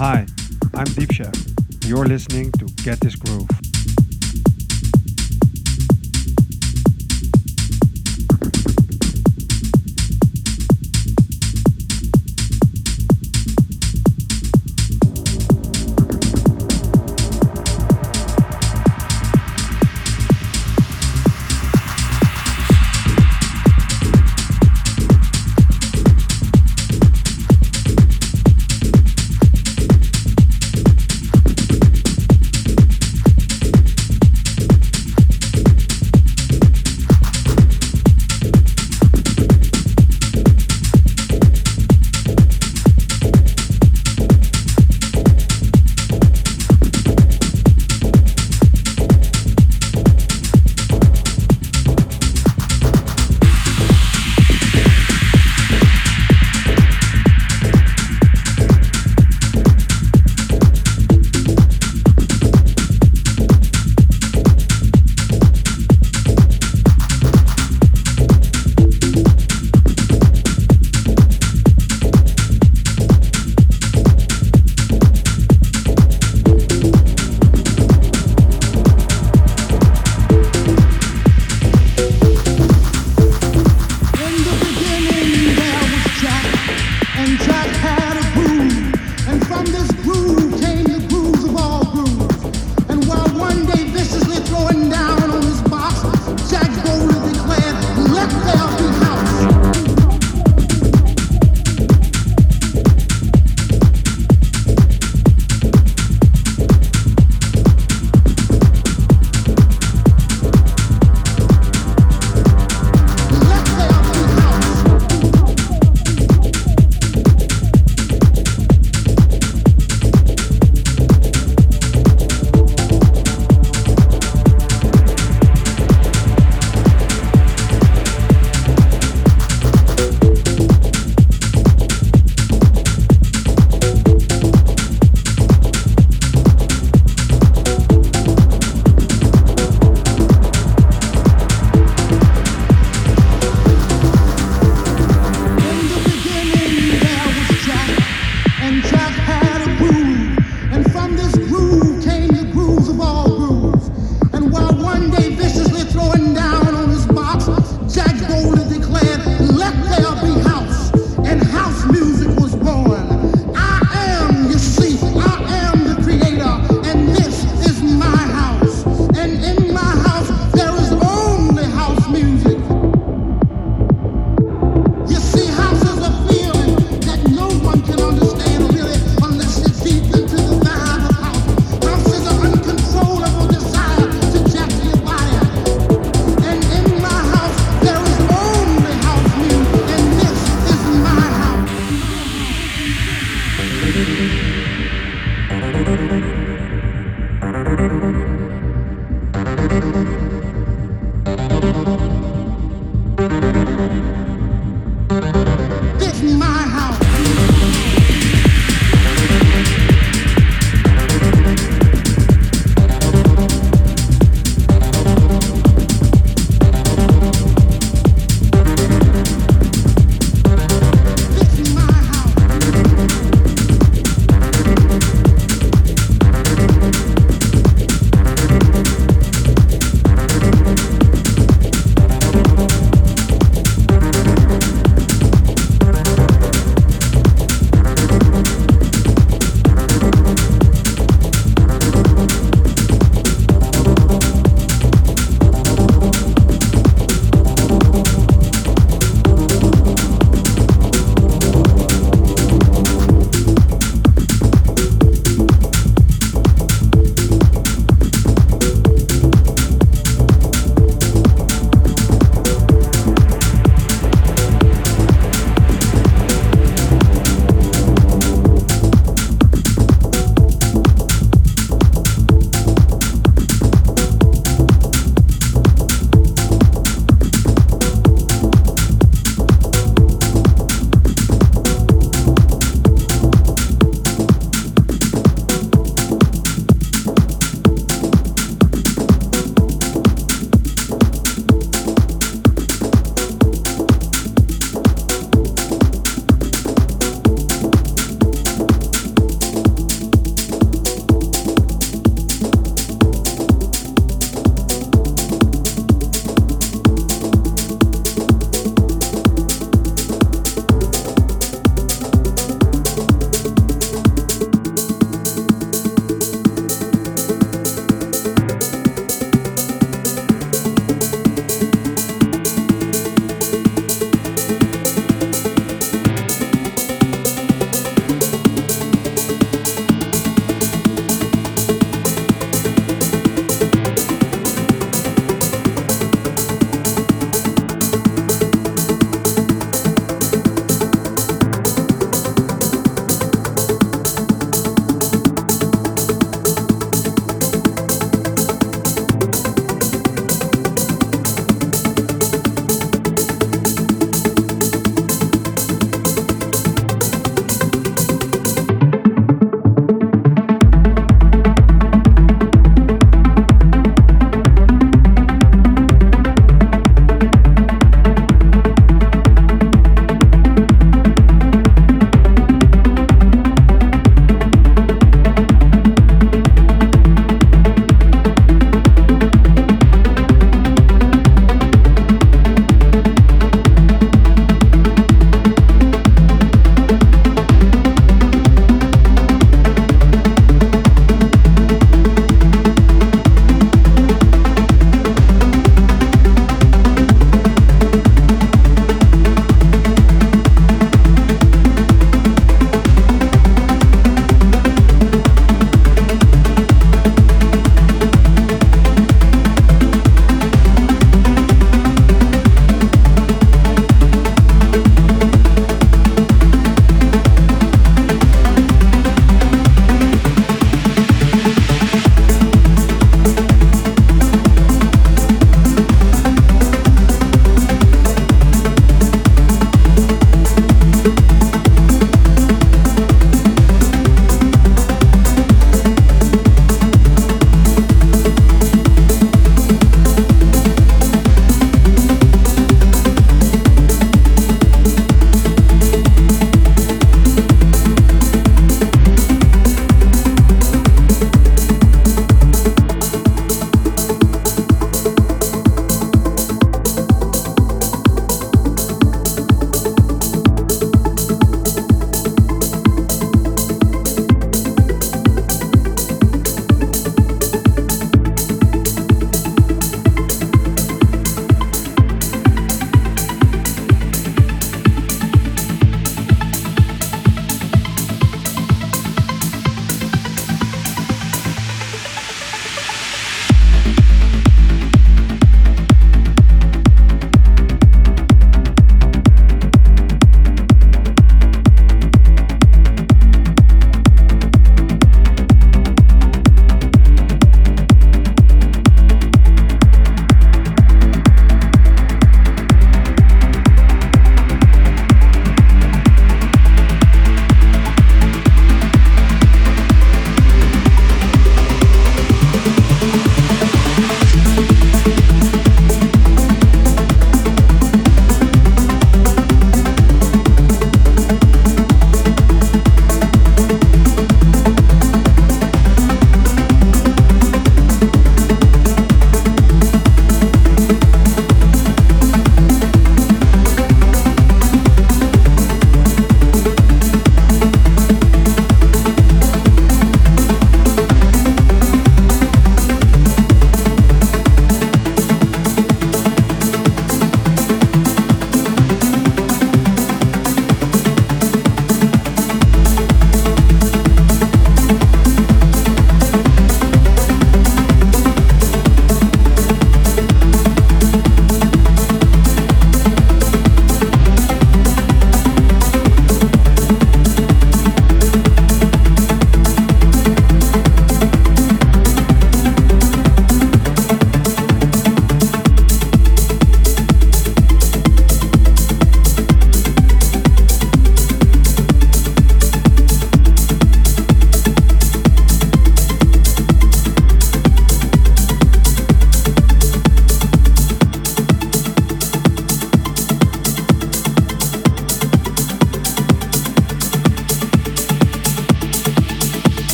Hi, I'm Deep Chef. You're listening to Get This Groove.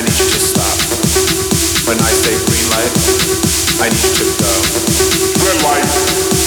When I say green light, I need you to go. Red light.